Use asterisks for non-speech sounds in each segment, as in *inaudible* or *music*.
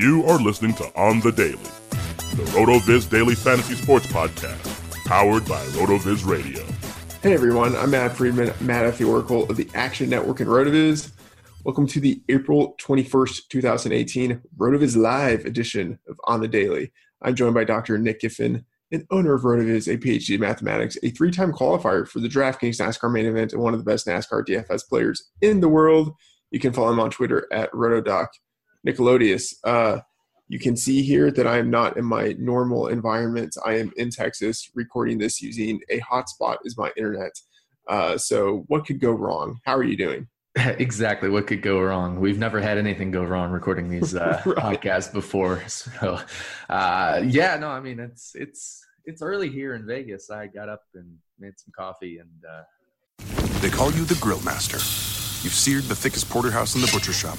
You are listening to On the Daily, the RotoViz Daily Fantasy Sports Podcast, powered by RotoViz Radio. Hey everyone, I'm Matt Freedman, Matt at the Oracle of the Action Network and RotoViz. Welcome to the April 21st, 2018 RotoViz Live edition of On the Daily. I'm joined by Dr. Nick Giffen, an owner of RotoViz, a PhD in mathematics, a three-time qualifier for the DraftKings NASCAR main event, and one of the best NASCAR DFS players in the world. You can follow him on Twitter at RotoDoc. Nickelodeus. Uh, you can see here that I am not in my normal environment. I am in Texas recording this using a hotspot as my internet. Uh, so what could go wrong? How are you doing? *laughs* exactly what could go wrong we've never had anything go wrong recording these uh, *laughs* right. podcasts before *laughs* so uh, yeah no i mean it's it's it's early here in vegas i got up and made some coffee and uh... they call you the grill master you've seared the thickest porterhouse in the butcher shop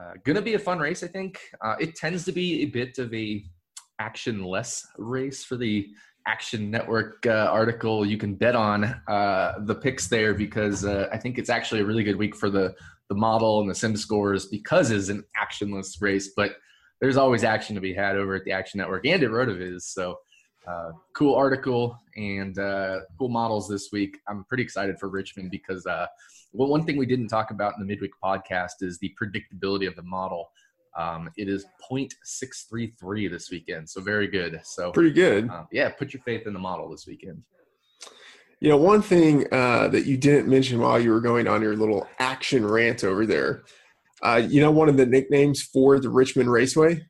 uh, gonna be a fun race, I think. Uh, it tends to be a bit of a action-less race for the Action Network uh, article. You can bet on uh, the picks there because uh, I think it's actually a really good week for the the model and the sim scores because it's an actionless race. But there's always action to be had over at the Action Network and at Rotoviz. So uh, cool article and uh, cool models this week. I'm pretty excited for Richmond because uh, well, one thing we didn't talk about in the midweek podcast is the predictability of the model. Um, it is 0.633 this weekend, so very good. So pretty good. Uh, yeah, put your faith in the model this weekend. You know, one thing uh, that you didn't mention while you were going on your little action rant over there. Uh, you know, one of the nicknames for the Richmond Raceway.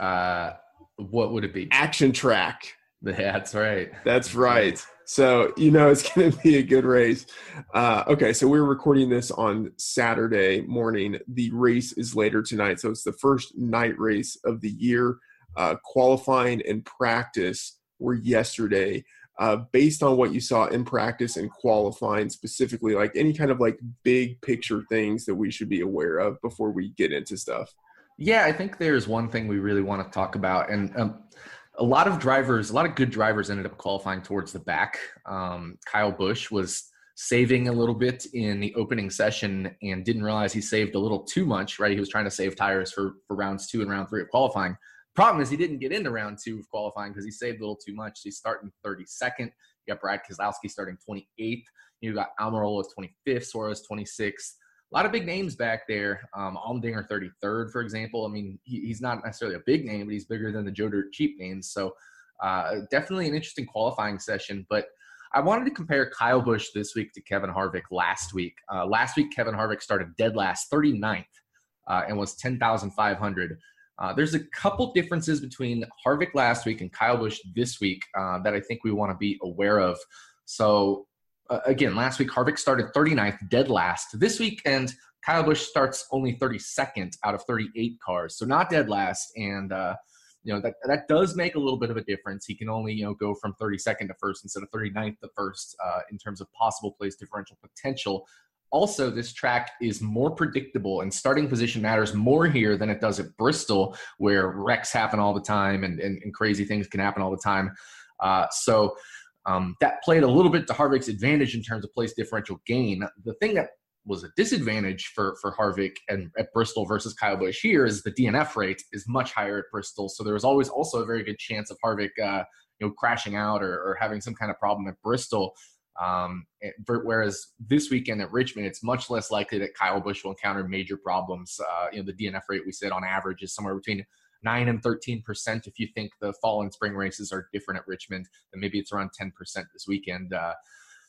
Uh, what would it be? Action Track. That's right. That's right. So you know it's going to be a good race. Uh, okay, so we're recording this on Saturday morning. The race is later tonight, so it's the first night race of the year. Uh, qualifying and practice were yesterday. Uh, based on what you saw in practice and qualifying specifically, like any kind of like big picture things that we should be aware of before we get into stuff. Yeah, I think there's one thing we really want to talk about, and um, a lot of drivers, a lot of good drivers ended up qualifying towards the back. Um, Kyle Busch was saving a little bit in the opening session and didn't realize he saved a little too much, right? He was trying to save tires for, for rounds two and round three of qualifying. Problem is he didn't get into round two of qualifying because he saved a little too much. So he's starting 32nd. You got Brad Keselowski starting 28th. You got Almirola 25th, Suarez 26th a lot of big names back there. Um, Allmendinger 33rd, for example. I mean, he, he's not necessarily a big name, but he's bigger than the Joe Dirt cheap names. So uh, definitely an interesting qualifying session. But I wanted to compare Kyle Busch this week to Kevin Harvick last week. Uh, last week, Kevin Harvick started dead last, 39th, uh, and was 10,500. Uh, there's a couple differences between Harvick last week and Kyle Busch this week uh, that I think we want to be aware of. So uh, again, last week Harvick started 39th, dead last. This week, and Kyle Busch starts only 32nd out of 38 cars, so not dead last. And uh, you know that that does make a little bit of a difference. He can only you know go from 32nd to first instead of 39th to first uh, in terms of possible place differential potential also, this track is more predictable and starting position matters more here than it does at Bristol, where wrecks happen all the time and, and, and crazy things can happen all the time. Uh, so um, that played a little bit to Harvick's advantage in terms of place differential gain. The thing that was a disadvantage for for Harvick and at Bristol versus Kyle Busch here is the DNF rate is much higher at Bristol, so there was always also a very good chance of Harvick, uh, you know, crashing out or, or having some kind of problem at Bristol. Um, whereas this weekend at Richmond, it's much less likely that Kyle Busch will encounter major problems. Uh, you know, the DNF rate we said on average is somewhere between nine and thirteen percent. If you think the fall and spring races are different at Richmond, then maybe it's around ten percent this weekend. Uh,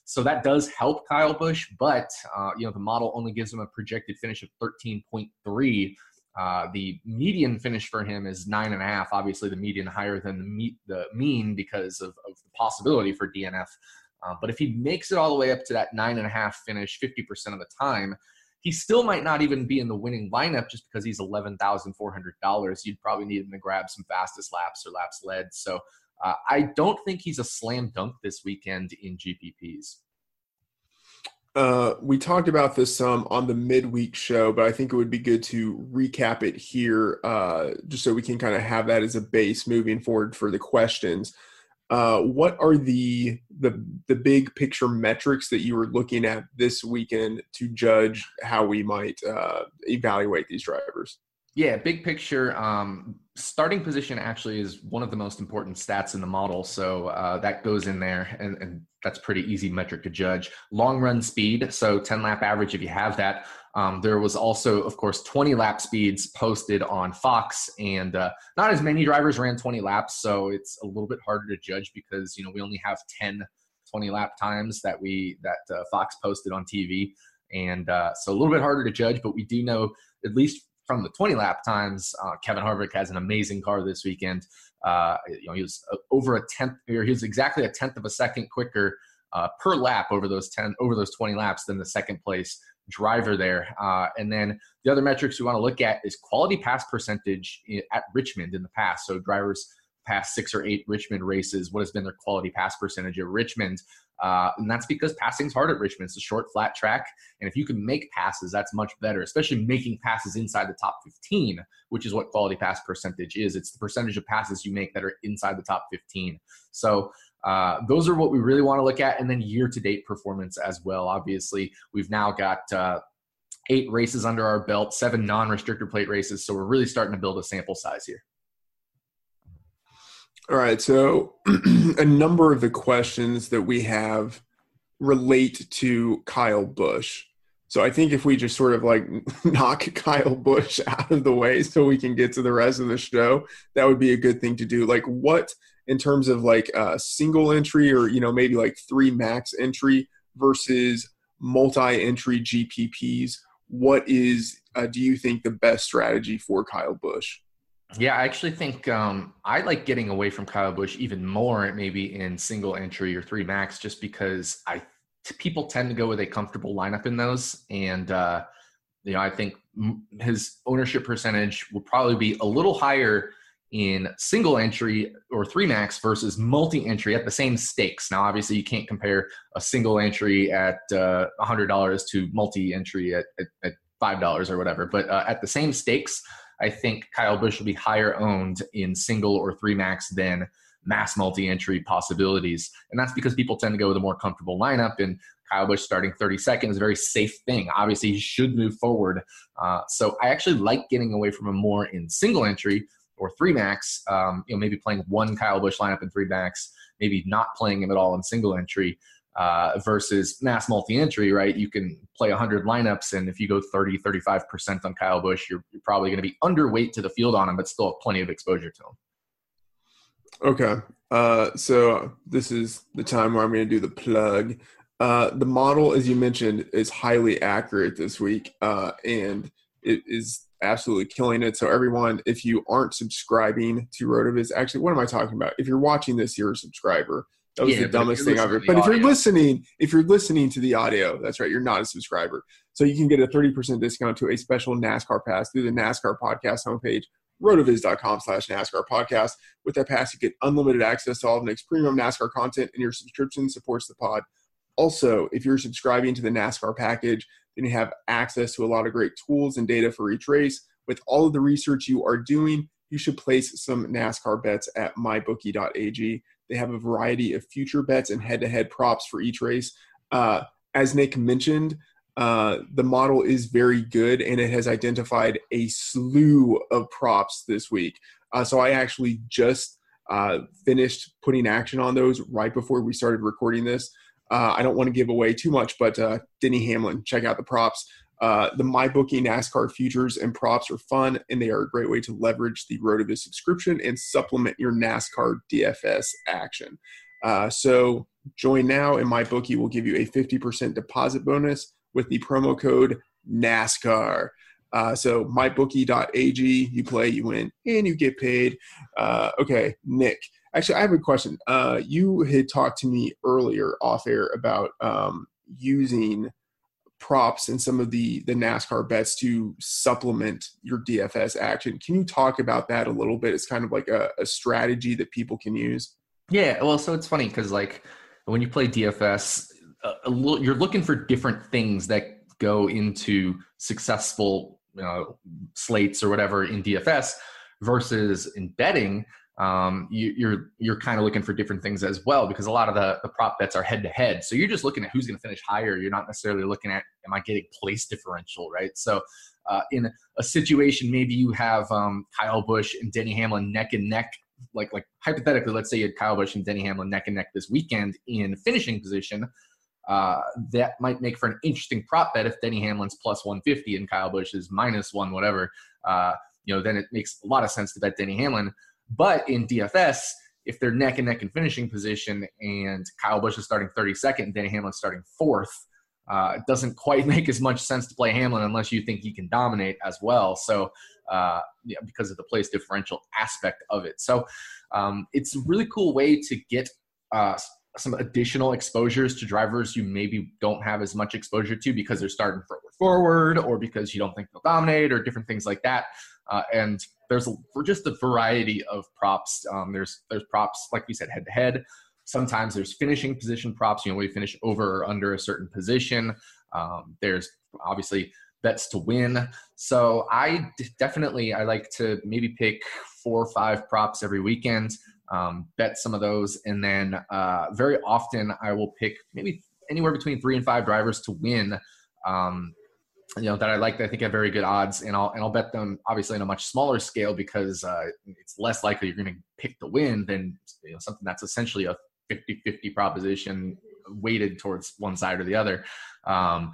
so that does help Kyle Busch, but uh, you know the model only gives him a projected finish of thirteen point three. Uh, the median finish for him is nine and a half. Obviously, the median higher than the, me- the mean because of, of the possibility for DNF. Uh, but if he makes it all the way up to that nine and a half finish 50% of the time, he still might not even be in the winning lineup just because he's $11,400. You'd probably need him to grab some fastest laps or laps led. So uh, I don't think he's a slam dunk this weekend in GPPs. Uh, we talked about this on the midweek show, but I think it would be good to recap it here uh, just so we can kind of have that as a base moving forward for the questions. Uh, what are the the the big picture metrics that you were looking at this weekend to judge how we might uh, evaluate these drivers? Yeah, big picture. Um, starting position actually is one of the most important stats in the model, so uh, that goes in there, and, and, that's pretty easy metric to judge. Long run speed, so 10 lap average if you have that. Um, there was also, of course, 20 lap speeds posted on Fox, and uh, not as many drivers ran 20 laps, so it's a little bit harder to judge because you know we only have 10 20 lap times that we that uh, Fox posted on TV, and uh, so a little bit harder to judge. But we do know at least from the 20 lap times, uh, Kevin Harvick has an amazing car this weekend. Uh, you know, he was uh, over a tenth, or he was exactly a tenth of a second quicker per lap over those 10, over those 20 laps than the second place driver there. Uh, and then the other metrics we want to look at is quality pass percentage at Richmond in the past. So drivers past six or eight Richmond races, what has been their quality pass percentage at Richmond? Uh, and that's because passing's hard at Richmond. It's a short, flat track. And if you can make passes, that's much better, especially making passes inside the top 15, which is what quality pass percentage is. It's the percentage of passes you make that are inside the top 15. So uh, those are what we really want to look at. And then year to date performance as well. Obviously, we've now got uh, eight races under our belt, seven non restrictor plate races. So we're really starting to build a sample size here. All right. So *clears throat* a number of the questions that we have relate to Kyle Busch. So I think if we just sort of like *laughs* knock Kyle Busch *laughs* out of the way so we can get to the rest of the show, that would be a good thing to do. Like what in terms of like a single entry or you know maybe like three max entry versus multi-entry GPPs, what is uh, do you think the best strategy for Kyle Busch? Yeah, I actually think um, I like getting away from Kyle Busch even more, maybe in single entry or three max, just because I people tend to go with a comfortable lineup in those, and uh, you know I think his ownership percentage will probably be a little higher in single entry or three max versus multi entry at the same stakes. Now, obviously, you can't compare a single entry at uh, $100 to multi entry at, at, at, $5 or whatever, but uh, at the same stakes, I think Kyle Busch will be higher owned in single or three max than mass multi entry possibilities. And that's because people tend to go with a more comfortable lineup. And Kyle Busch starting 32nd is a very safe thing. Obviously, he should move forward. Uh, so I actually like getting away from him more in single entry or three max. Um, you know, maybe playing one Kyle Busch lineup in three max, maybe not playing him at all in single entry uh, versus mass multi-entry, right? You can play 100 lineups, and if you go 30, 35% on Kyle Busch, you're, you're probably going to be underweight to the field on him, but still have plenty of exposure to him. Okay. Uh, so this is the time where I'm going to do the plug. Uh, the model, as you mentioned, is highly accurate this week, uh, and is absolutely killing it. So everyone, if you aren't subscribing to Rotoviz, actually, what am I talking about? If you're watching this, you're a subscriber. That was yeah, the dumbest thing ever. But if you're listening, if you're listening to the audio, that's right, you're not a subscriber. So you can get a 30% discount to a special NASCAR pass through the NASCAR podcast homepage, rotoviz.com slash NASCAR podcast. With that pass, you get unlimited access to all of Nick's premium NASCAR content, and your subscription supports the pod. Also, if you're subscribing to the NASCAR package, Then you have access to a lot of great tools and data for each race. With all of the research you are doing, you should place some NASCAR bets at mybookie.ag. They have a variety of future bets and head to head props for each race. Uh, as Nick mentioned, uh, the model is very good and it has identified a slew of props this week. Uh, so I actually just uh, finished putting action on those right before we started recording this. Uh, I don't want to give away too much, but uh, Denny Hamlin, check out the props. Uh, the MyBookie NASCAR futures and props are fun, and they are a great way to leverage the RotoViz subscription and supplement your NASCAR DFS action. Uh, so join now, and MyBookie will give you a 50% deposit bonus with the promo code NASCAR. Uh, so mybookie.ag, you play, you win, and you get paid. Uh, okay, Nick. Actually, I have a question. Uh, you had talked to me earlier off air about um, using props and some of the the NASCAR bets to supplement your DFS action. Can you talk about that a little bit? It's kind of like a, a strategy that people can use. Yeah, well, so it's funny because like when you play DFS, you're looking for different things that go into successful slates or whatever in DFS versus in betting, um, you, are you're, you're kind of looking for different things as well because a lot of the, the prop bets are head to head. So you're just looking at who's going to finish higher. You're not necessarily looking at am I getting place differential, right? So uh, in a situation, maybe you have um, Kyle Busch and Denny Hamlin neck and neck. Like like hypothetically, let's say you had Kyle Busch and Denny Hamlin neck and neck this weekend in finishing position. Uh, that might make for an interesting prop bet if Denny Hamlin's plus 150 and Kyle Busch is minus one, whatever. Uh, you know, then it makes a lot of sense to bet Denny Hamlin. But in DFS, if they're neck and neck in finishing position and Kyle Busch is starting 32nd and Denny Hamlin's starting fourth, uh, it doesn't quite *laughs* make as much sense to play Hamlin unless you think he can dominate as well. So, uh, yeah, because of the place differential aspect of it. So, um, it's a really cool way to get uh, some additional exposures to drivers you maybe don't have as much exposure to because they're starting forward or because you don't think they'll dominate or different things like that. Uh, and there's for just a variety of props. Um, there's there's props like we said head to head. Sometimes there's finishing position props. You know, we finish over or under a certain position. Um, there's obviously bets to win. So I definitely I like to maybe pick four or five props every weekend um, bet some of those, and then uh, very often I will pick maybe anywhere between three and five drivers to win. Um, you know that I like. I think have very good odds, and I'll and I'll bet them obviously on a much smaller scale because uh, it's less likely you're going to pick the win than you know, something that's essentially a 50-50 proposition weighted towards one side or the other. Um,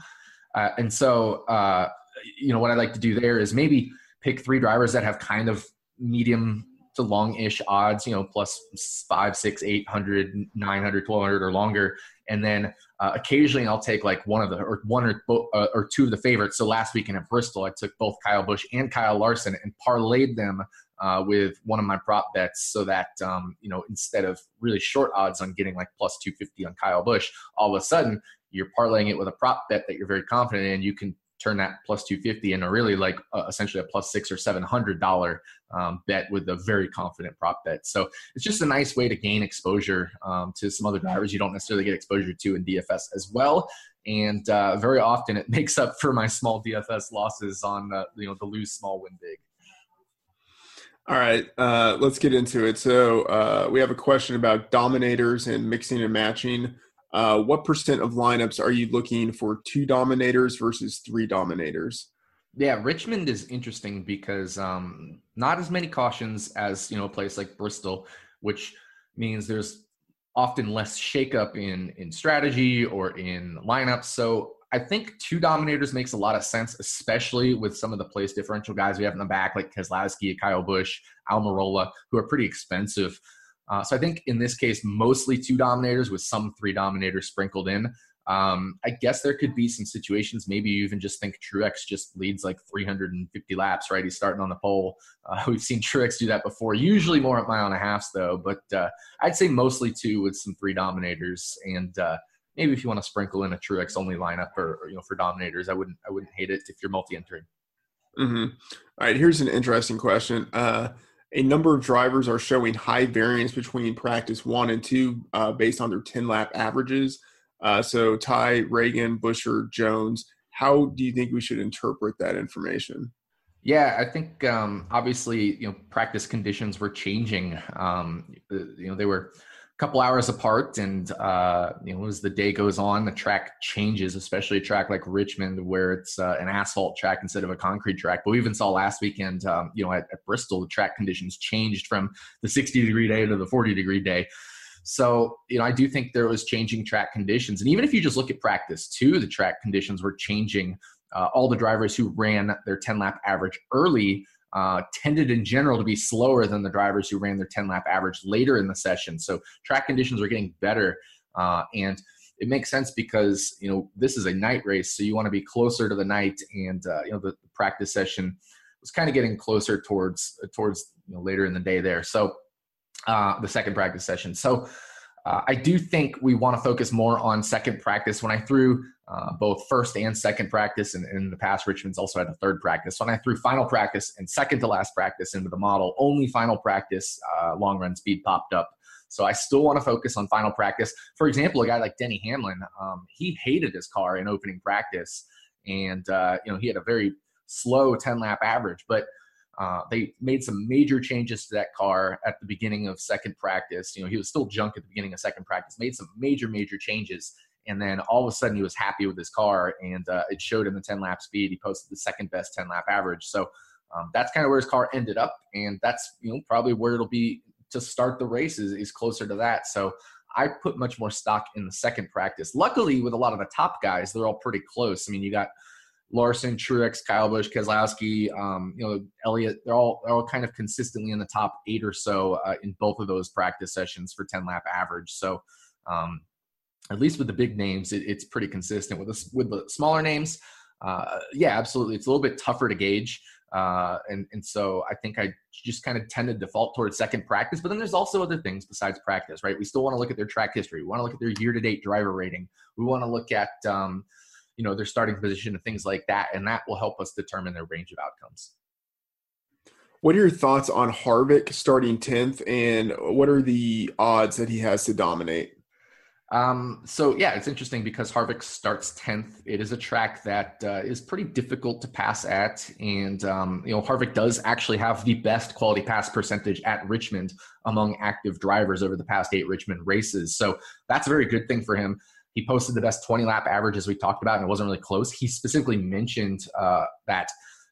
uh, and so uh, you know what I like to do there is maybe pick three drivers that have kind of medium to long-ish odds, you know, plus five, six, eight hundred, nine hundred, twelve hundred, or longer. And then uh, occasionally I'll take like one of the or one or uh, or two of the favorites. So last weekend at Bristol, I took both Kyle Busch and Kyle Larson and parlayed them uh, with one of my prop bets, so that um, you know instead of really short odds on getting like plus two fifty on Kyle Busch, all of a sudden you're parlaying it with a prop bet that you're very confident in. You can turn that plus 250 into really like uh, essentially a plus six or seven hundred dollar um, bet with a very confident prop bet. So it's just a nice way to gain exposure um, to some other drivers you don't necessarily get exposure to in DFS as well. And uh, very often it *laughs* makes up for my small DFS losses on uh, you know the lose small win big. All right, uh, let's get into it. So uh, we have a question about dominators and mixing and matching. Uh, what percent of lineups are you looking for two dominators versus three dominators? Yeah, Richmond is interesting because um, not as many cautions as you know a place like Bristol, which means there's often less shakeup in in strategy or in lineups. So I think two dominators makes a lot of sense, especially with some of the place differential guys we have in the back, like Keselowski, Kyle Busch, Almirola, who are pretty expensive. Uh, so I think in this case, mostly two dominators with some three dominators sprinkled in. Um, I guess there could be some situations. Maybe you even just think Truex just leads like 350 laps, right? He's starting on the pole. Uh, *laughs* we've seen Truex do that before. Usually more at mile and a half, though. But uh, I'd say mostly two with some three dominators, and uh, maybe if you want to sprinkle in a Truex only lineup or, or, you know for dominators, I wouldn't I wouldn't hate it if you're multi-entering. Mm-hmm. All right, here's an interesting question. A number of drivers are showing high variance between practice one and two uh, based on their 10 lap averages. Uh, so Ty, Ragan, Buescher, Jones. How do you think we should interpret that information? Yeah, I think um, obviously you know practice conditions were changing. Um, you know they were couple hours apart, and uh, you know as the day goes on, the track changes, especially a track like Richmond where it's uh, an asphalt track instead of a concrete track. But we even saw last weekend, um, you know, at, at Bristol, the track conditions changed from the 60 degree day to the 40 degree day. So, you know, I do think there was changing track conditions. And even if you just look at practice two, the track conditions were changing uh, all the drivers who ran their 10 lap average early uh, tended in general to be slower than the drivers who ran their 10 lap average later in the session. So track conditions are getting better. Uh, and it makes sense because, you know, this is a night race. So you want to be closer to the night. And, uh, you know, the, the, practice session was kind of getting closer towards, towards, you know, later in the day there. So uh, the second practice session. So uh, I do think we want to focus more on second practice. When I threw uh, both first and second practice, and in the past, Richmond's also had a third practice. When I threw final practice and second to last practice into the model, only final practice uh, long run speed popped up. So I still want to focus on final practice. For example, a guy like Denny Hamlin, um, he hated his car in opening practice, and uh, you know he had a very slow 10 lap average, but uh, they made some major changes to that car at the beginning of second practice. You know, he was still junk at the beginning of second practice, made some major, major changes. And then all of a sudden he was happy with his car and uh, it showed in the 10 lap speed. He posted the second best 10 lap average. So um, that's kind of where his car ended up. And that's, you know, probably where it'll be to start the race is, is closer to that. So I put much more stock in the second practice. Luckily, with a lot of the top guys, they're all pretty close. I mean, you got Larson, Truex, Kyle Busch, Keselowski, um, you know, Elliott, they're all they're all kind of consistently in the top eight or so uh, in both of those practice sessions for 10 lap average. So, um, at least with the big names, it, it's pretty consistent. With the, with the smaller names, uh, yeah, absolutely, it's a little bit tougher to gauge. Uh, and and so I think I just kind of tend to default towards second practice. But then there's also other things besides practice, right? We still want to look at their track history. We want to look at their year-to-date driver rating. We want to look at um, you know their starting position and things like that and that will help us determine their range of outcomes what are your thoughts on harvick starting 10th and what are the odds that he has to dominate um, so yeah, it's interesting because Harvick starts 10th. It is a track that uh, is pretty difficult to pass at. And, um, you know, Harvick does actually have the best quality pass percentage at Richmond among active drivers over the past eight Richmond races. So that's a very good thing for him. He posted the best 20 lap average as we talked about, and it wasn't really close. He specifically mentioned uh, that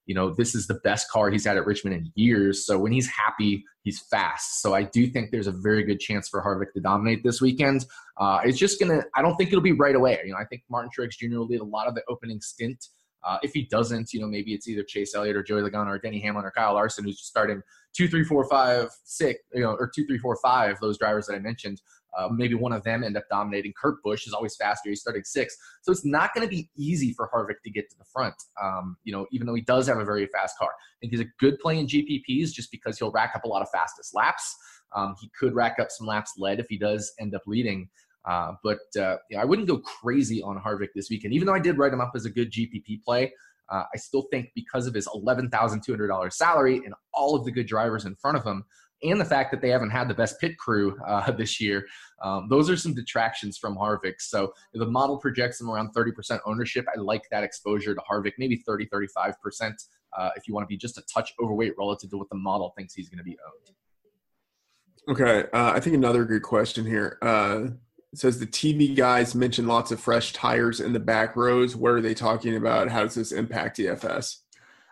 you know this is the best car he's had at Richmond in years. So when he's happy, he's fast. So I do think there's a very good chance for Harvick to dominate this weekend. Uh, it's just gonna. I don't think it'll be right away. You know, I think Martin Truex Jr. will lead a lot of the opening stint. Uh, if he doesn't, you know, maybe it's either Chase Elliott or Joey Logano or Denny Hamlin or Kyle Larson who's just starting two, three, four, five, six, you know, or two, three, four, five. Those drivers that I mentioned. Uh, maybe one of them end up dominating. Kurt Busch is always faster. He's starting six. So it's not going to be easy for Harvick to get to the front, um, you know, even though he does have a very fast car. I think he's a good play in GPPs just because he'll rack up a lot of fastest laps. Um, he could rack up some laps led if he does end up leading. Uh, but uh, I wouldn't go crazy on Harvick this weekend, even though I did write him up as a good GPP play. Uh, I still think because of his $11,200 salary and all of the good drivers in front of him, and the fact that they haven't had the best pit crew uh, this year. Um, those are some detractions from Harvick. So the model projects him around 30% ownership. I like that exposure to Harvick, maybe 30, 35% uh, if you want to be just a touch overweight relative to what the model thinks he's going to be owned. Okay. Uh, I think another good question here. It says the TV guys mentioned lots of fresh tires in the back rows. What are they talking about? How does this impact DFS?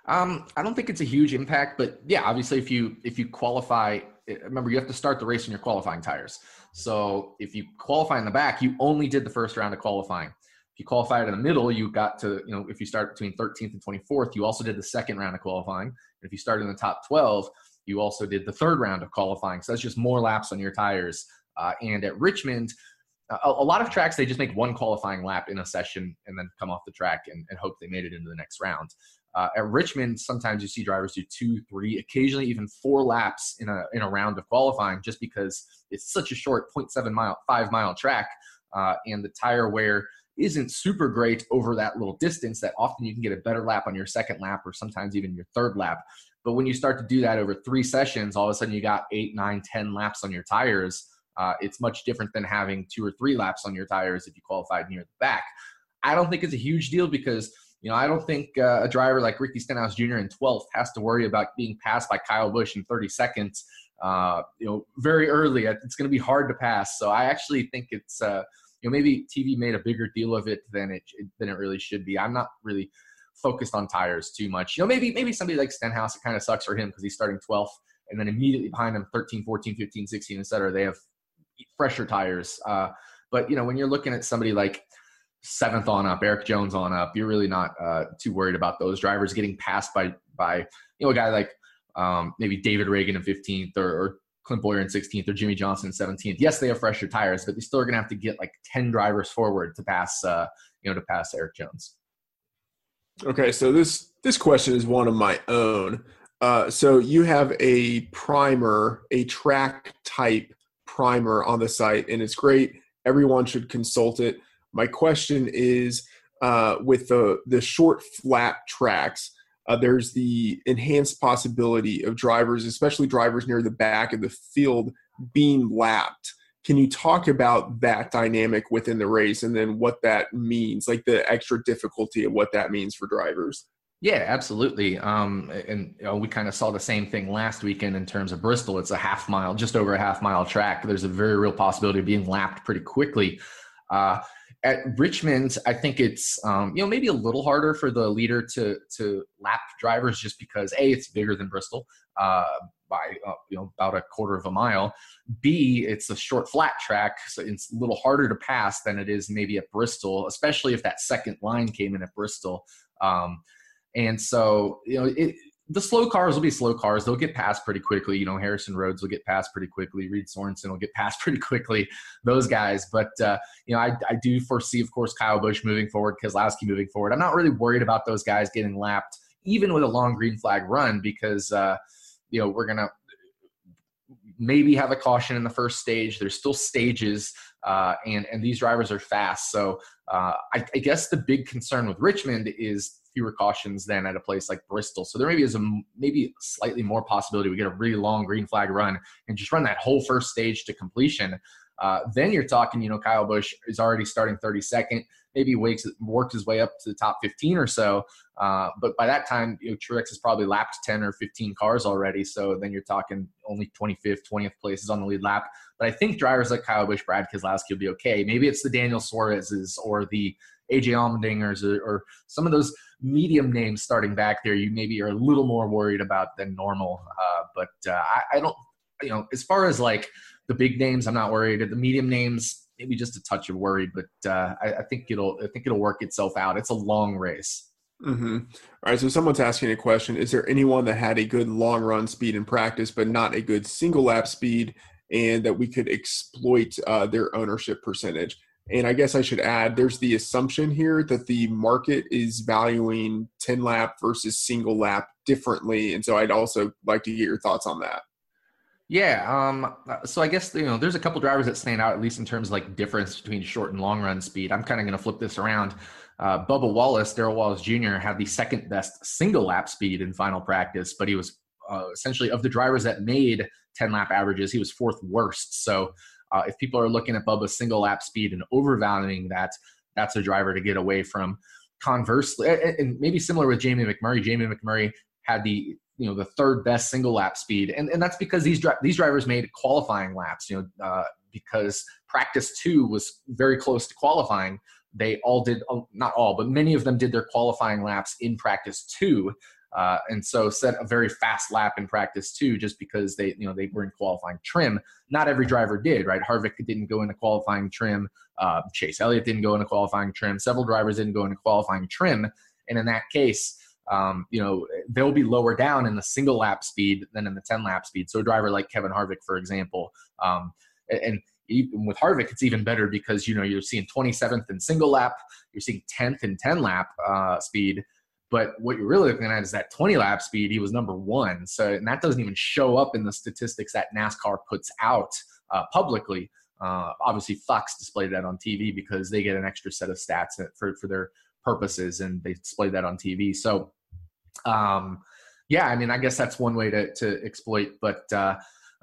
Um, I don't think it's a huge impact, but yeah, obviously, if you if you qualify, remember you have to start the race in your qualifying tires. So if you qualify in the back, you only did the first round of qualifying. If you qualified in the middle, you got to you know if you start between 13th and 24th, you also did the second round of qualifying. And if you started in the top 12, you also did the third round of qualifying. So that's just more laps on your tires. Uh, and at Richmond, a, a, lot of tracks they just make one qualifying lap in a session and then come off the track and, and hope they made it into the next round. Uh, at Richmond, sometimes you see drivers do two, three, occasionally even four laps in a in a round of qualifying, just because it's such a short 0.7 mile, five mile track, uh, and the tire wear isn't super great over that little distance. That often you can get a better lap on your second lap, or sometimes even your third lap. But when you start to do that over three sessions, all of a sudden you got eight, nine, ten laps on your tires. Uh, it's much different than having two or three laps on your tires if you qualified near the back. I don't think it's a huge deal because you know, I don't think uh, a driver like Ricky Stenhouse Jr. in 12th has to worry about being passed by Kyle Busch in 30 seconds. Uh, you know, very early, it's going to be hard to pass. So I actually think it's, uh, you know, maybe TV made a bigger deal of it than it than it really should be. I'm not really focused on tires too much. You know, maybe maybe somebody like Stenhouse, it kind of sucks for him because he's starting 12th, and then immediately behind him, 13, 14, 15, 16, etc. They have fresher tires. Uh, but you know, when you're looking at somebody like seventh on up, Erik Jones on up, you're really not uh, too worried about those drivers getting passed by by you know a guy like um, maybe David Ragan in 15th or, or Clint Bowyer in 16th or Jimmie Johnson in 17th. Yes, they have fresher tires, but they still are going to have to get like 10 drivers forward to pass uh, you know to pass Erik Jones. Okay, so this this question is one of my own. Uh, so you have a primer, a track type primer on the site, and it's great. Everyone should consult it. My question is uh, with the the short flat tracks. Uh, there's the enhanced possibility of drivers, especially drivers near the back of the field, being lapped. Can you talk about that dynamic within the race and then what that means, like the extra difficulty of what that means for drivers? Yeah, absolutely. Um, and you know, we kind of saw the same thing last weekend in terms of Bristol. It's a half mile, just over a half mile track. There's a very real possibility of being lapped pretty quickly. Uh, at Richmond, I think it's um, you know maybe a little harder for the leader to to lap drivers just because a it's bigger than Bristol uh, by uh, you know about a quarter of a mile. B it's a short flat track, so it's a little harder to pass than it is maybe at Bristol, especially if that second line came in at Bristol. Um, and so you know it, the slow cars will be slow cars. They'll get past pretty quickly. You know, Harrison Rhodes will get past pretty quickly. Reed Sorenson will get past *laughs* pretty quickly. Those guys, but uh, you know, I, I do foresee, of course, Kyle Busch moving forward, Keselowski moving forward. I'm not really worried about those guys getting lapped, even with a long green flag run, because uh, you know we're gonna maybe have a caution in the first stage. There's still stages, uh, and and these drivers are fast. So uh, I, I guess the big concern with Richmond is fewer cautions than at a place like Bristol. So there maybe is a maybe slightly more possibility we get a really long green flag run and just run that whole first stage to completion. Uh, then you're talking, you know, Kyle Busch is already starting 32nd. Maybe wakes worked his way up to the top 15 or so. Uh, but by that time, you know, Truex has probably lapped 10 or 15 cars already. So then you're talking only 25th, 20th places on the lead lap. But I think drivers like Kyle Busch, Brad Keselowski will be okay. Maybe it's the Daniel Suarez's or the AJ Allmendingers or, or some of those medium names starting back there. You maybe are a little more worried about than normal. Uh, but uh, I, I don't, you know, as far as like the big names, I'm not worried. The medium names, maybe just a touch of worried, but uh, I, I, think it'll I think it'll work itself out. It's a long race. Mm-hmm. All right, so someone's asking a question: Is there anyone that had a good long run speed in practice, but not a good single lap speed, and that we could exploit uh, their ownership percentage? And I guess I should add there's the assumption here that the market is valuing 10 lap versus single lap differently. And so I'd also like to get your thoughts on that. Yeah. Um, so I guess, you know, there's a couple drivers that stand out, at least in terms of like difference between short and long run speed. I'm kind of going to flip this around. Uh, Bubba Wallace, Darrell Wallace Jr., had the second best single lap speed in final practice, but he was uh, essentially of the drivers that made 10 lap averages, he was fourth worst. So uh, if people are looking at Bubba's single lap speed and overvaluing that, that's a driver to get away from. Conversely, and maybe similar with Jamie McMurray, Jamie McMurray had the you know the third best single lap speed, and and that's because these these drivers made qualifying laps. You know, uh, because practice two was very close to qualifying. They all did, not all, but many of them did their qualifying laps in practice two. Uh, and so set a very fast lap in practice two, just because they, you know, they were in qualifying trim. Not every driver did, right? Harvick didn't go into qualifying trim. Uh, Chase Elliott didn't go into qualifying trim. Several drivers didn't go into qualifying trim. And in that case, um, you know, they'll be lower down in the single lap speed than in the 10 lap speed. So a driver like Kevin Harvick, for example, um, and even with Harvick, it's even better because, you know, you're seeing 27th in single lap, you're seeing 10th in 10 lap uh, speed but what you're really looking at is that 20 lap speed. He was number one. So, and that doesn't even show up in the statistics that NASCAR puts out uh, publicly. Uh, obviously, Fox displayed that on TV because they get an extra set of stats for, for their purposes and they display that on TV. So, um, yeah, I mean, I guess that's one way to, to exploit. But uh,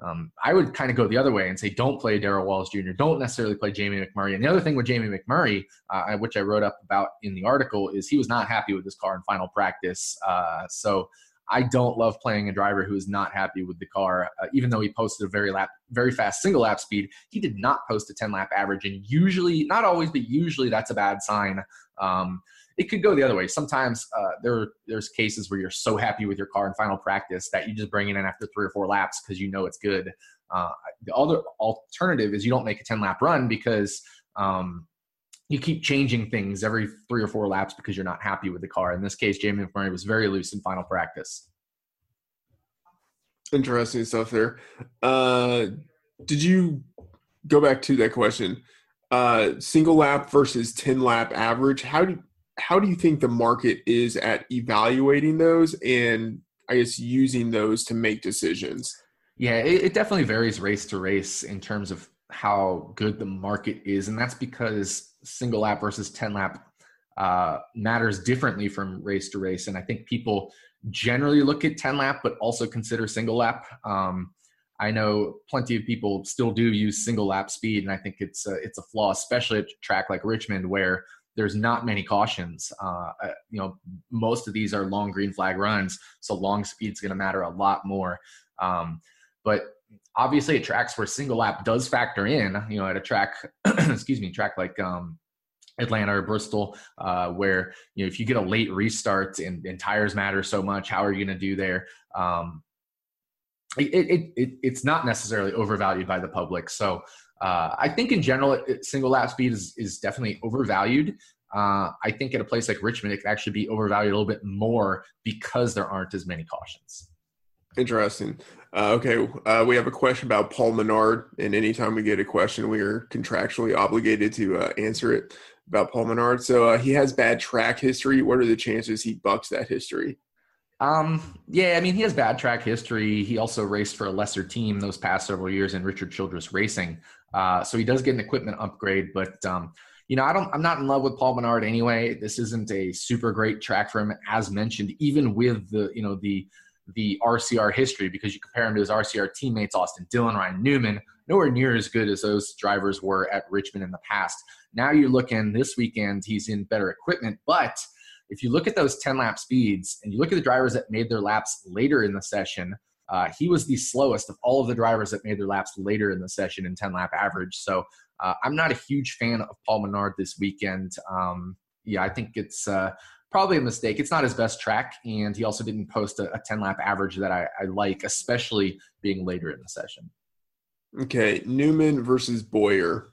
Um, I would kind of go the other way and say don't play Darrell Wallace Jr. Don't necessarily play Jamie McMurray. And the other thing with Jamie McMurray, uh, which I wrote up about in the article, is he was not happy with his car in final practice. Uh, so I don't love playing a driver who is not happy with the car, uh, even though he posted a very lap, very fast single lap speed. He did not post a 10 lap average, and usually, not always, but usually, that's a bad sign. Um, it could go the other way. Sometimes uh, there there's cases where you're so happy with your car in final practice that you just bring it in after three or four laps because you know it's good. Uh, the other alternative is you don't make a 10 lap run because um, you keep changing things every three or four laps because you're not happy with the car. In this case, Jamie McMurray was very loose in final practice. Interesting stuff there. Uh, did you go back to that question? Uh, single lap versus 10 lap average. How do how do you think the market is at evaluating those and I guess using those to make decisions? Yeah, it, it definitely varies race to race in terms of how good the market is, and that's because single lap versus 10 lap uh, matters differently from race to race. And I think people generally look at 10 lap, but also consider single lap. Um, I know plenty of people still do use single lap speed, and I think it's a, it's a flaw, especially at track like Richmond, where there's not many cautions. Uh, uh you know, most of these are long green flag runs, so long speed's going to matter a lot more. Um, but obviously, at tracks where single lap does factor in, you know, at a track, *clears throat* excuse me, track like um, Atlanta or Bristol, uh, where you know if you get a late restart and, and tires matter so much, how are you going to do there? Um, it, it, it, it's not necessarily overvalued by the public. So uh, I think in general, it, single lap speed is, is definitely overvalued. Uh, I think at a place like Richmond, it could actually be overvalued a little bit more because there aren't as many cautions. Interesting. Uh, okay, uh, we have a question about Paul Menard, and anytime we get a question, we are contractually obligated to uh, answer it about Paul Menard. So uh, he has bad track history. What are the chances he bucks that history? Um, yeah, I mean, he has bad track history. He also raced for a lesser team those past several years in Richard Childress Racing. Uh, so he does get an equipment upgrade, but um, you know, I don't. I'm not in love with Paul Menard anyway. This isn't a super great track for him, as mentioned. Even with the you know the the RCR history, because you compare him to his RCR teammates, Austin Dillon, Ryan Newman, nowhere near as good as those drivers were at Richmond in the past. Now you're looking this weekend, he's in better equipment, but if you look at those 10 lap speeds and you look at the drivers that made their laps later in the session, uh, he was the slowest of all of the drivers that made their laps later in the session in 10 lap average. So uh, I'm not a huge fan of Paul Menard this weekend. Um, yeah, I think it's uh, probably a mistake. It's not his best track, and he also didn't post a, a 10 lap average that I, I like, especially being later in the session. Okay, Newman versus Bowyer.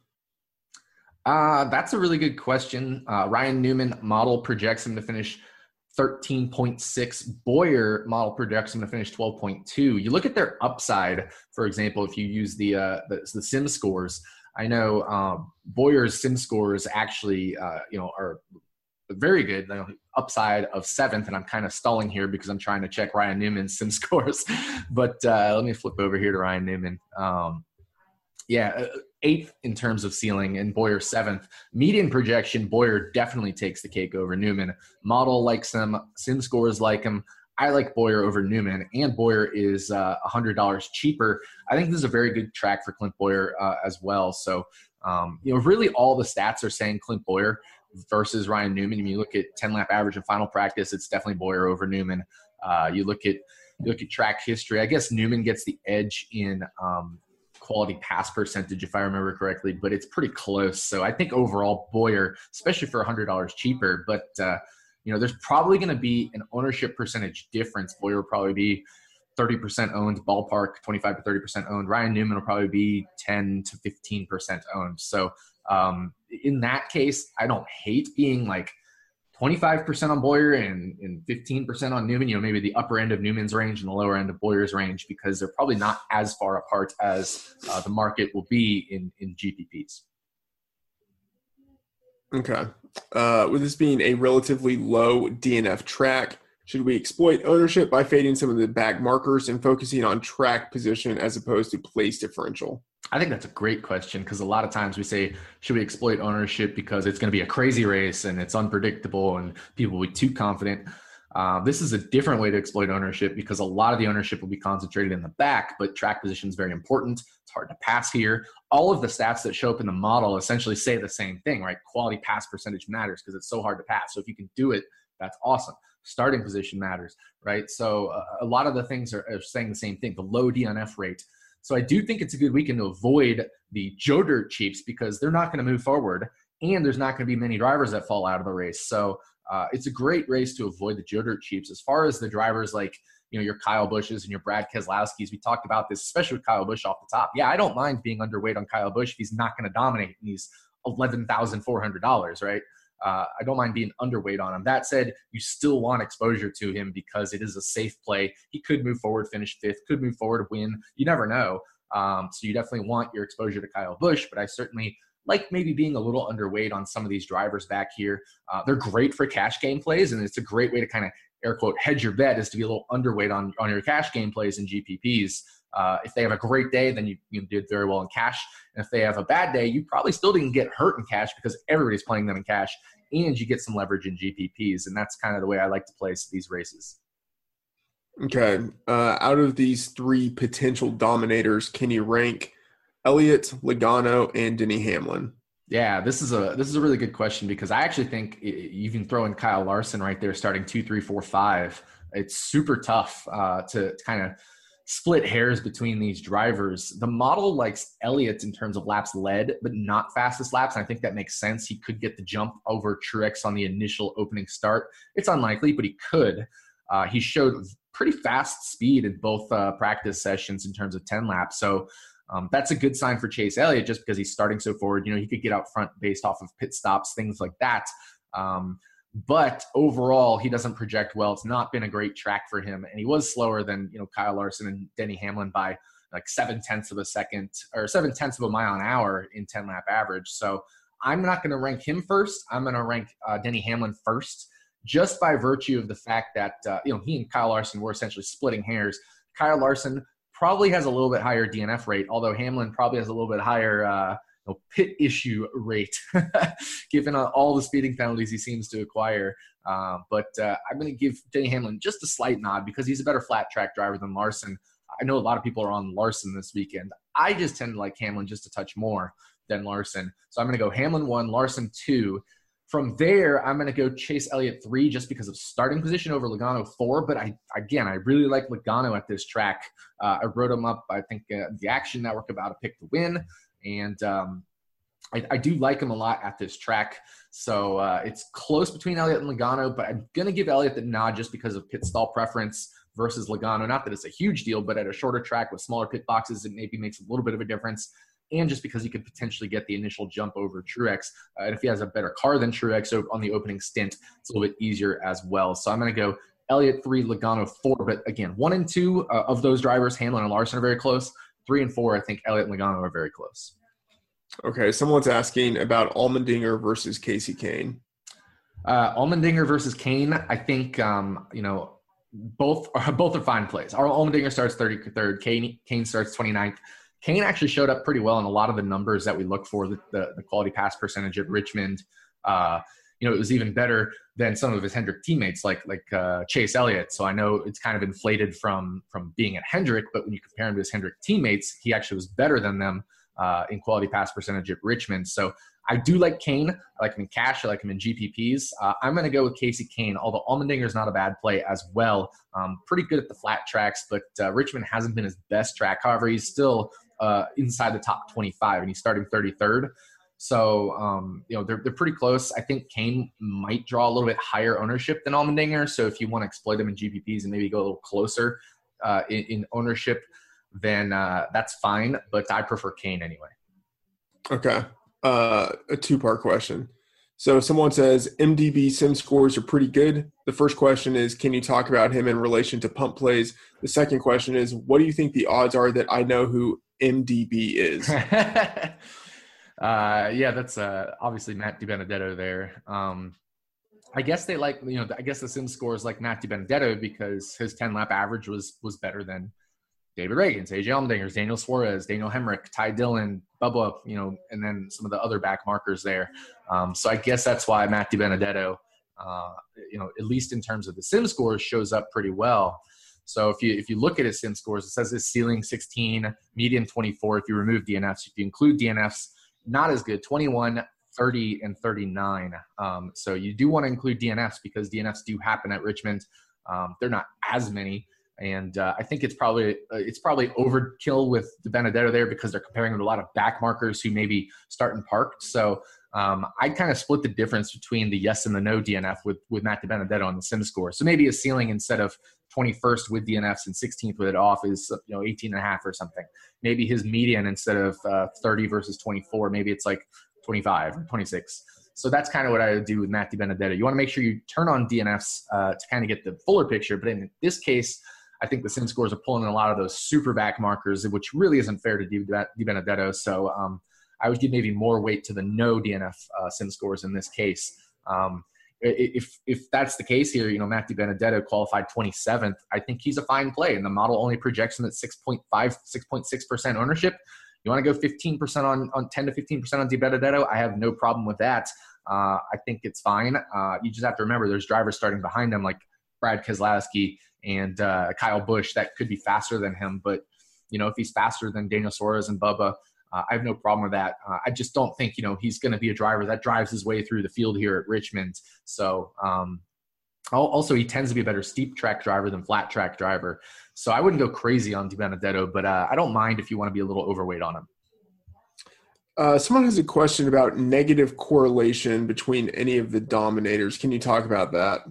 Uh, that's a really good question. Uh, Ryan Newman model projects him to finish 13.6. Bowyer model projects him to finish 12.2. You look at their upside, for example, if you use the uh, the, the sim scores. I know uh, Bowyer's sim scores actually, uh, you know, are very good. Know, upside of seventh, and I'm kind of stalling here because I'm trying to check Ryan Newman's sim *laughs* scores. but uh, let me flip over here to Ryan Newman. Um, yeah, uh, eighth in terms of ceiling and Bowyer seventh. Median projection, Bowyer definitely takes the cake over Newman. Model likes him, sim scores like him. I like Bowyer over Newman, and Bowyer is uh, $100 cheaper. I think this is a very good track for Clint Bowyer uh, as well. So, um, you know, really all the stats are saying Clint Bowyer versus Ryan Newman. If you look at 10 lap average in final practice, it's definitely Bowyer over Newman. Uh, you look at you look at track history. I guess Newman gets the edge in um, quality pass percentage, if I remember correctly, but it's pretty close. So I think overall, Bowyer, especially for $100 cheaper, but uh, you know, there's probably going to be an ownership percentage difference. Bowyer will probably be 30% owned, ballpark 25 to 30% owned. Ryan Newman will probably be 10 to 15% owned. So um, in that case, I don't hate being like 25% on Bowyer and, and 15% on Newman, you know, maybe the upper end of Newman's range and the lower end of Bowyer's range because they're probably not as far apart as uh, the market will be in, in GPPs. Okay. Uh, with this being a relatively low DNF track, should we exploit ownership by fading some of the back markers and focusing on track position as opposed to place differential? I think that's a great question because a lot of times we say, should we exploit ownership because it's going to be a crazy race and it's unpredictable and people will be too confident. Uh, this is a different way to exploit ownership because a lot of the ownership will be concentrated in the back, but track position is very important. It's hard to pass here. All of the stats that show up in the model essentially say the same thing, right? Quality pass percentage matters because it's so hard to pass. So if you can do it, that's awesome. Starting position matters, right? So uh, a lot of the things are, are saying the same thing. The low DNF rate. So I do think it's a good weekend to avoid the Joe Dirt cheaps because they're not going to move forward, and there's not going to be many drivers that fall out of the race. So uh, it's a great race to avoid the Joe Dirt cheaps. As far as the drivers like you know your Kyle Busches and your Brad Keselowski's, we talked about this, especially with Kyle Busch off the top. Yeah, I don't mind being underweight on Kyle Busch if he's not going to dominate and he's eleven thousand four hundred dollars, right? Uh, I don't mind being underweight on him. That said, you still want exposure to him because it is a safe play. He could move forward, finish fifth, could move forward, win. You never know. Um, so you definitely want your exposure to Kyle Busch, but I certainly like maybe being a little underweight on some of these drivers back here. Uh, they're great for cash game plays, and it's a great way to kind of air quote hedge your bet is to be a little underweight on, on your cash game plays and GPPs. Uh, if they have a great day, then you, you did very well in cash. And if they have a bad day, you probably still didn't get hurt in cash because everybody's playing them in cash and you get some leverage in GPPs. And that's kind of the way I like to place these races. Okay. Uh, out of these three potential dominators, can you rank Elliott, Logano, and Denny Hamlin? Yeah, this is a this is a really good question because I actually think you can throw in Kyle Larson right there, starting two, three, four, five. It's super tough uh, to kind of split hairs between these drivers. The model likes Elliott in terms of laps led, but not fastest laps. And I think that makes sense. He could get the jump over Truex on the initial opening start. It's unlikely, but he could. Uh, he showed pretty fast speed in both uh, practice sessions in terms of 10 laps. So um, that's a good sign for Chase Elliott just because he's starting so forward. You know, he could get out front based off of pit stops, things like that. Um, but overall, he doesn't project well. It's not been a great track for him, and he was slower than you know Kyle Larson and Denny Hamlin by like seven tenths of a second or seven tenths of a mile an hour in ten lap average. So I'm not going to rank him first. I'm going to rank uh, Denny Hamlin first, just by virtue of the fact that uh, you know he and Kyle Larson were essentially splitting hairs. Kyle Larson probably has a little bit higher DNF rate, although Hamlin probably has a little bit higher uh, pit issue rate, *laughs* given all the speeding penalties he seems to acquire. Uh, but uh, I'm going to give Denny Hamlin just a slight nod because he's a better flat track driver than Larson. I know a lot of people are on Larson this weekend. I just tend to like Hamlin just a touch more than Larson. So I'm going to go Hamlin one, Larson two. From there, I'm going to go Chase Elliott three just because of starting position over Logano four. But I again, I really like Logano at this track. Uh, I wrote him up. I think uh, the Action Network about a pick to win, and um, I, I, do like him a lot at this track. So uh, it's close between Elliott and Logano, but I'm going to give Elliott the nod just because of pit stall preference versus Logano. Not that it's a huge deal, but at a shorter track with smaller pit boxes, it maybe makes a little bit of a difference and just because he could potentially get the initial jump over Truex. Uh, and if he has a better car than Truex on the opening stint, it's a little bit easier as well. So I'm going to go Elliott three, Logano four. But again, one and two uh, of those drivers, Hamlin and Larson, are very close. Three and four, I think Elliott and Logano are very close. Okay, someone's asking about Allmendinger versus Casey Kahne. Uh, Allmendinger versus Kahne, I think um, you know both are *laughs* both are fine plays. Our Allmendinger starts 33rd, Kane Kahne starts 29th. Kahne actually showed up pretty well in a lot of the numbers that we look for, the, the, the quality pass percentage at Richmond. Uh, you know, it was even better than some of his Hendrick teammates, like like uh, Chase Elliott. So I know it's kind of inflated from from being at Hendrick, but when you compare him to his Hendrick teammates, he actually was better than them uh, in quality pass percentage at Richmond. So I do like Kahne. I like him in cash. I like him in GPPs. Uh, I'm going to go with Casey Kahne, although Allmendinger is not a bad play as well. Um, pretty good at the flat tracks, but uh, Richmond hasn't been his best track. However, he's still uh, inside the top 25, and he's starting 33rd. So, um, you know, they're, they're pretty close. I think Kahne might draw a little bit higher ownership than Allmendinger. So if you want to exploit them in GPPs and maybe go a little closer uh, in, in, ownership, then uh, that's fine. But I prefer Kahne anyway. Okay. Uh, a two part question. So someone says MDB sim scores are pretty good. The first question is, can you talk about him in relation to pump plays? The second question is, what do you think the odds are that I know who MDB is. *laughs* uh, yeah, that's uh, obviously Matt DiBenedetto there. Um, I guess they like you know I guess the sim scores like Matt DiBenedetto because his 10 lap average was was better than David Ragan's, AJ Allmendinger's, Daniel Suarez, Daniel Hemric, Ty Dillon, Bubba, you know, and then some of the other back markers there. Um, so I guess that's why Matt DiBenedetto uh, you know, at least in terms of the sim scores, shows up pretty well. So if you if you look at his sim scores, it says his ceiling 16, median 24. If you remove DNFs, if you include DNFs, not as good, 21, 30, and 39. Um, so you do want to include DNFs because DNFs do happen at Richmond. Um, they're not as many, and uh, I think it's probably uh, it's probably overkill with the DiBenedetto there because they're comparing to a lot of back markers who maybe start in park. So um, I kind of split the difference between the yes and the no DNF with with Matt DiBenedetto on the sim score. So maybe a ceiling instead of 21st with DNFs and 16th with it off is you know 18 and a half or something. Maybe his median instead of uh, 30 versus 24, maybe it's like 25 or 26. So that's kind of what I would do with Matt DiBenedetto. You want to make sure you turn on DNFs uh, to kind of get the fuller picture. But in this case, I think the sim scores are pulling in a lot of those super back markers, which really isn't fair to DiBenedetto. So um, I would give maybe more weight to the no DNF uh, sim scores in this case. Um, if if that's the case here, you know, Matt DiBenedetto qualified 27th. I think he's a fine play, and the model only projects him at 6.5, 6.6 percent ownership. You want to go 15% on, on 10 to 15% on DiBenedetto? I have no problem with that. Uh, I think it's fine. Uh, you just have to remember there's drivers starting behind him like Brad Keselowski and uh, Kyle Busch that could be faster than him. But, you know, if he's faster than Daniel Suarez and Bubba, uh, I have no problem with that. Uh, I just don't think, you know, he's going to be a driver that drives his way through the field here at Richmond. So, um, also, he tends to be a better steep track driver than flat track driver. So I wouldn't go crazy on DiBenedetto, but uh, I don't mind if you want to be a little overweight on him. Uh, someone has a question about negative correlation between any of the dominators. Can you talk about that?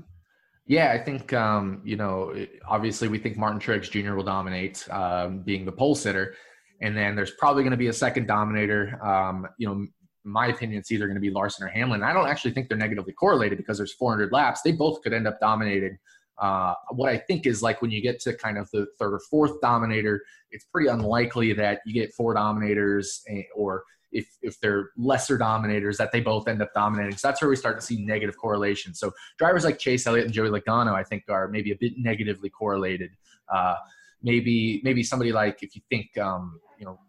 Yeah, I think um, you know. Obviously, we think Martin Truex Jr. will dominate, um, being the pole sitter, and then there's probably going to be a second dominator. Um, you know, my opinion, it's either going to be Larson or Hamlin. I don't actually think they're negatively correlated because there's 400 laps. They both could end up dominating. Uh, what I think is like when you get to kind of the third or fourth dominator, it's pretty unlikely that you get four dominators eh, or if, if they're lesser dominators that they both end up dominating. So that's where we start to see negative correlation. So drivers like Chase Elliott and Joey Logano, I think, are maybe a bit negatively correlated. Uh, maybe maybe somebody like if you think um, you know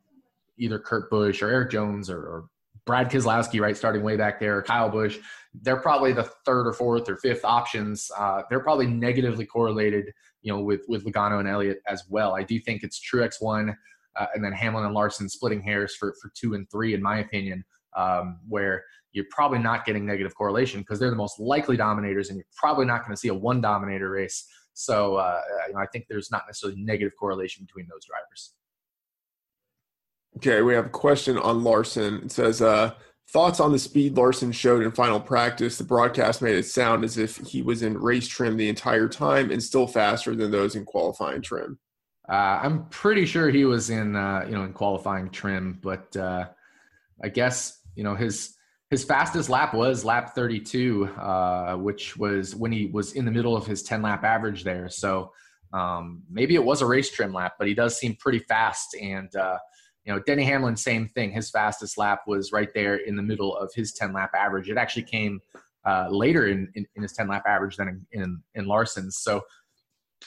either Kurt Busch or Erik Jones or, or Brad Keselowski, right, starting way back there, Kyle Busch, they're probably the third or fourth or fifth options. Uh, they're probably negatively correlated, you know, with with Logano and Elliott as well. I do think it's Truex one, uh, and then Hamlin and Larson splitting hairs for for two and three, in my opinion, um, where you're probably not getting negative correlation because they're the most likely dominators, and you're probably not going to see a one dominator race. So uh, you know, I think there's not necessarily negative correlation between those drivers. Okay, we have a question on Larson. It says, uh, thoughts on the speed Larson showed in final practice. The broadcast made it sound as if he was in race trim the entire time and still faster than those in qualifying trim. Uh, I'm pretty sure he was in, uh, you know, in qualifying trim, but uh, I guess you know his his fastest lap was lap 32, uh, which was when he was in the middle of his 10 lap average there. So um, maybe it was a race trim lap, but he does seem pretty fast and uh, you know, Denny Hamlin, same thing. His fastest lap was right there in the middle of his 10 lap average. It actually came uh, later in, in, in, his 10 lap average than in, in, in Larson's. So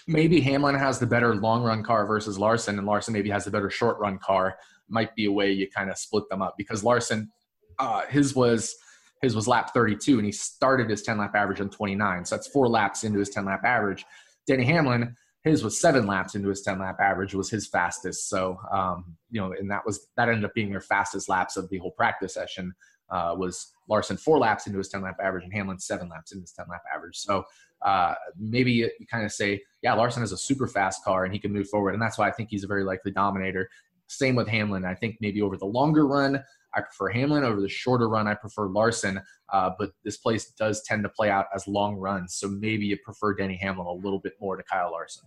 maybe Hamlin has the better long run car versus Larson, and Larson maybe has the better short run car. Might be a way you kind of split them up because Larson, uh, his was his was lap 32, and he started his 10 lap average on 29. So that's four laps into his 10 lap average. Denny Hamlin, his was seven laps into his 10 lap average was his fastest. So um, you know and that was that ended up being their fastest laps of the whole practice session uh, was larson four laps into his 10 lap average and hamlin seven laps into his 10 lap average. So uh, maybe you kind of say yeah larson has a super fast car and he can move forward. And that's why i think he's a very likely dominator. Same with hamlin. I think maybe over the longer run I prefer Hamlin over the shorter run. I prefer Larson, uh, but this place does tend to play out as long runs. So maybe you prefer Denny Hamlin a little bit more to Kyle Larson.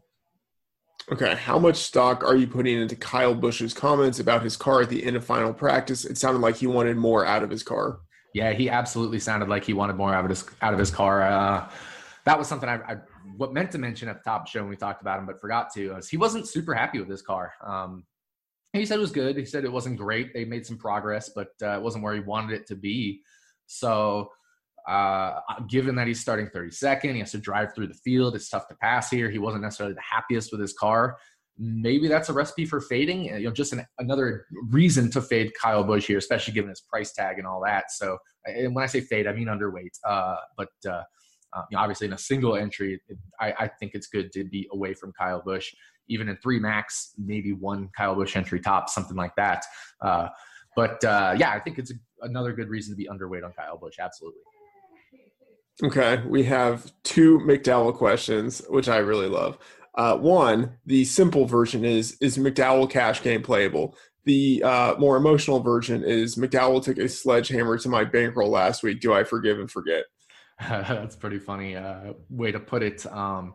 Okay, how much stock are you putting into Kyle Busch's comments about his car at the end of final practice? It sounded like he wanted more out of his car. Yeah, he absolutely sounded like he wanted more out of his out of his car. Uh, that was something I, I what meant to mention at the top of the show when we talked about him, but forgot to. Was he wasn't super happy with his car. Um, he said it was good. He said it wasn't great. They made some progress, but uh, it wasn't where he wanted it to be. So uh, given that he's starting 32nd, he has to drive through the field. It's tough to pass here. He wasn't necessarily the happiest with his car. Maybe that's a recipe for fading. You know, just an, another reason to fade Kyle Busch here, especially given his price tag and all that. So, and when I say fade, I mean underweight. Uh, but uh, you know, obviously in a single entry, it, I, I, think it's good to be away from Kyle Busch. Even in three max, maybe one Kyle Busch entry top, something like that. Uh, but uh, yeah, I think it's a, another good reason to be underweight on Kyle Busch. Absolutely. Okay, we have two McDowell questions, which I really love. Uh, one, the simple version is is McDowell cash game playable. The uh, more emotional version is McDowell took a sledgehammer to my bankroll last week. Do I forgive and forget? *laughs* That's pretty funny uh, way to put it. Um,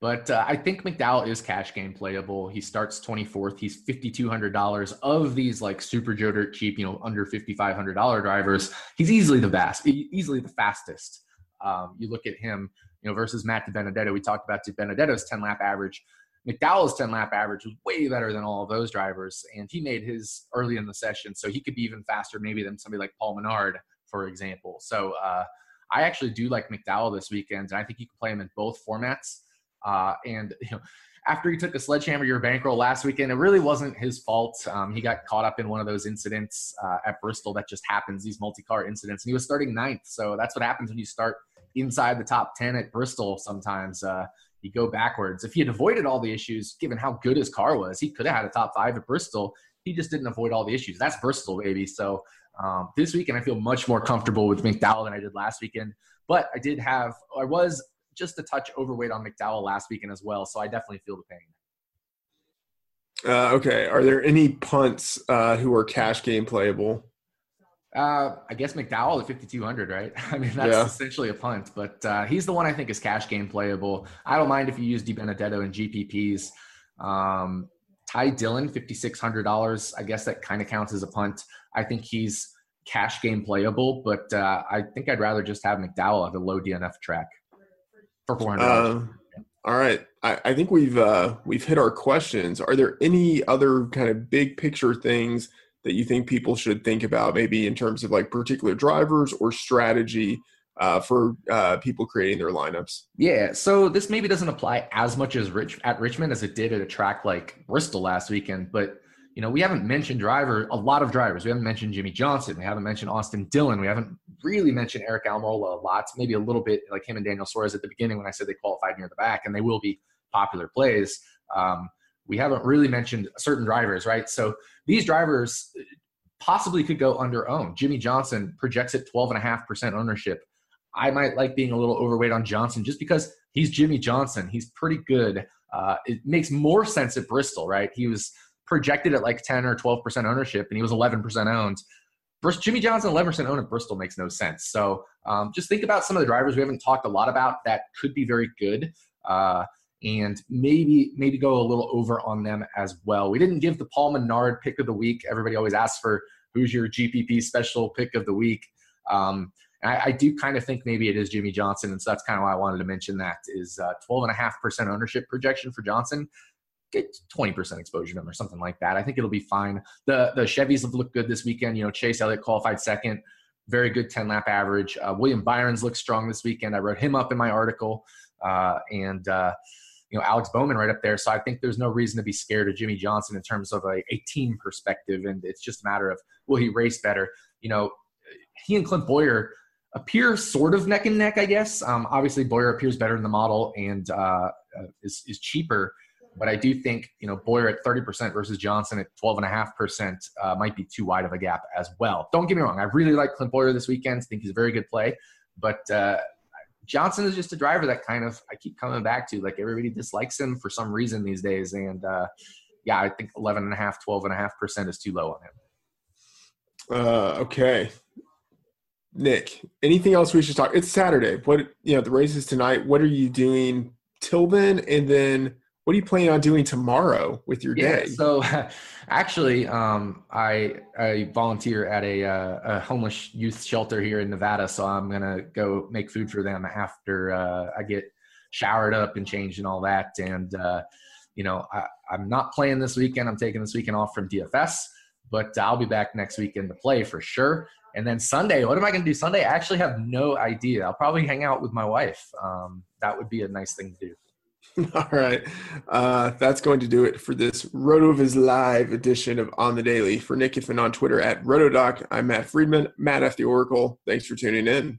but uh, I think McDowell is cash game playable. He starts 24th. He's $5,200 of these like super Joe Dirt cheap, you know, under $5,500 drivers. He's easily the vast, easily the fastest. Um, you look at him, you know, versus Matt DiBenedetto. We talked about DiBenedetto's 10 lap average. McDowell's 10 lap average was way better than all of those drivers, and he made his early in the session, so he could be even faster maybe than somebody like Paul Menard, for example. So uh, I actually do like McDowell this weekend, and I think you can play him in both formats. Uh, and you know, after he took a sledgehammer to your bankroll last weekend, it really wasn't his fault. Um, he got caught up in one of those incidents uh, at Bristol that just happens, these multi-car incidents, and he was starting ninth. So that's what happens when you start inside the top 10 at Bristol sometimes. Uh, you go backwards. If he had avoided all the issues, given how good his car was, he could have had a top five at Bristol. He just didn't avoid all the issues. That's Bristol, baby. So um, this weekend, I feel much more comfortable with McDowell than I did last weekend. But I did have, I was just a touch overweight on McDowell last weekend as well. So I definitely feel the pain. Uh, okay. Are there any punts uh, who are cash game playable? Uh, I guess McDowell at 5,200, right? *laughs* I mean, that's yeah. essentially a punt, but uh, he's the one I think is cash game playable. I don't mind if you use DiBenedetto and GPPs. Um, Ty Dillon, $5,600. I guess that kind of counts as a punt. I think he's cash game playable, but uh, I think I'd rather just have McDowell at a low DNF track for 400 uh, all right. I, I think we've uh, we've hit our questions. Are there any other kind of big picture things – that you think people should think about, maybe in terms of like particular drivers or strategy uh, for uh, people creating their lineups? Yeah, so this maybe doesn't apply as much as Rich at Richmond as it did at a track like Bristol last weekend, but you know, we haven't mentioned driver a lot of drivers. We haven't mentioned Jimmie Johnson. We haven't mentioned Austin Dillon. We haven't really mentioned Aric Almirola a lot. Maybe a little bit like him and Daniel Suarez at the beginning when I said they qualified near the back, and they will be popular plays. Um, we haven't really mentioned certain drivers, right? So these drivers possibly could go under owned. Jimmie Johnson projects at 12.5% ownership. I might like being a little overweight on Johnson just because he's Jimmie Johnson. He's pretty good. Uh, it makes more sense at Bristol, right? He was projected at like 10 or 12% ownership and he was 11% owned. Jimmie Johnson, 11% owned at Bristol makes no sense. So um, just think about some of the drivers we haven't talked a lot about that could be very good. Uh, and maybe maybe go a little over on them as well. We didn't give the Paul Menard pick of the week. Everybody always asks for who's your GPP special pick of the week. Um, I, I, do kind of think maybe it is Jimmie Johnson, and so that's kind of why I wanted to mention that is uh, 12.5% ownership projection for Johnson. Get 20% exposure to him or something like that. I think it'll be fine. The the Chevys have looked good this weekend. You know, Chase Elliott qualified second, very good 10 lap average. Uh, William Byron's looked strong this weekend. I wrote him up in my article, uh, and uh, you know Alex Bowman right up there. So I think there's no reason to be scared of Jimmie Johnson in terms of a, a team perspective, and it's just a matter of will he race better. You know, he and Clint Bowyer appear sort of neck and neck, I guess. Um, obviously, Bowyer appears better in the model and uh, uh is is cheaper. But I do think you know Bowyer at 30% versus Johnson at 12.5% uh, might be too wide of a gap as well. Don't get me wrong, I really like Clint Bowyer this weekend. I think he's a very good play, but uh, Johnson is just a driver that kind of I keep coming back to. Like everybody dislikes him for some reason these days. And uh, yeah, I think 11 and a half, 12 and a half percent is too low on him. Uh, okay. Nick, anything else we should talk? It's Saturday. What you know, the race is tonight. What are you doing till then? And then what are you planning on doing tomorrow with your yeah, day? So, *laughs* actually, um, I I volunteer at a, uh, a, homeless youth shelter here in Nevada. So I'm gonna go make food for them after uh, I get showered up and changed and all that. And uh, you know, I, I'm not playing this weekend. I'm taking this weekend off from DFS, but I'll be back next weekend to play for sure. And then Sunday, what am I going to do Sunday? I actually have no idea. I'll probably hang out with my wife. Um, that would be a nice thing to do. *laughs* All right. Uh, that's going to do it for this RotoViz Live edition of On the Daily. For Nick Giffen on Twitter at RotoDoc, I'm Matt Freedman, Matt F. The Oracle. Thanks for tuning in.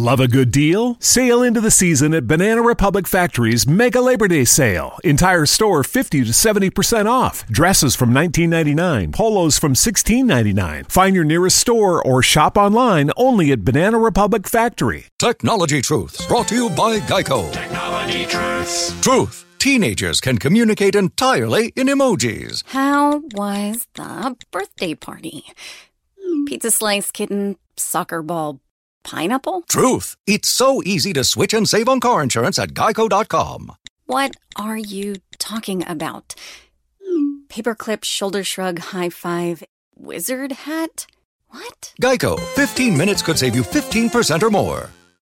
Love a good deal? Sail into the season at Banana Republic Factory's Mega Labor Day Sale. Entire store 50 to 70% off. Dresses from $19.99, polos from $16.99. Find your nearest store or shop online only at Banana Republic Factory. Technology Truths, brought to you by Geico. Technology Truths. Truth. Teenagers can communicate entirely in emojis. How was the birthday party? Pizza slice, kitten, soccer ball, pineapple? Truth. It's so easy to switch and save on car insurance at geico.com. What are you talking about? Paperclip, shoulder shrug, high five, wizard hat? What? Geico. 15 minutes could save you 15% or more.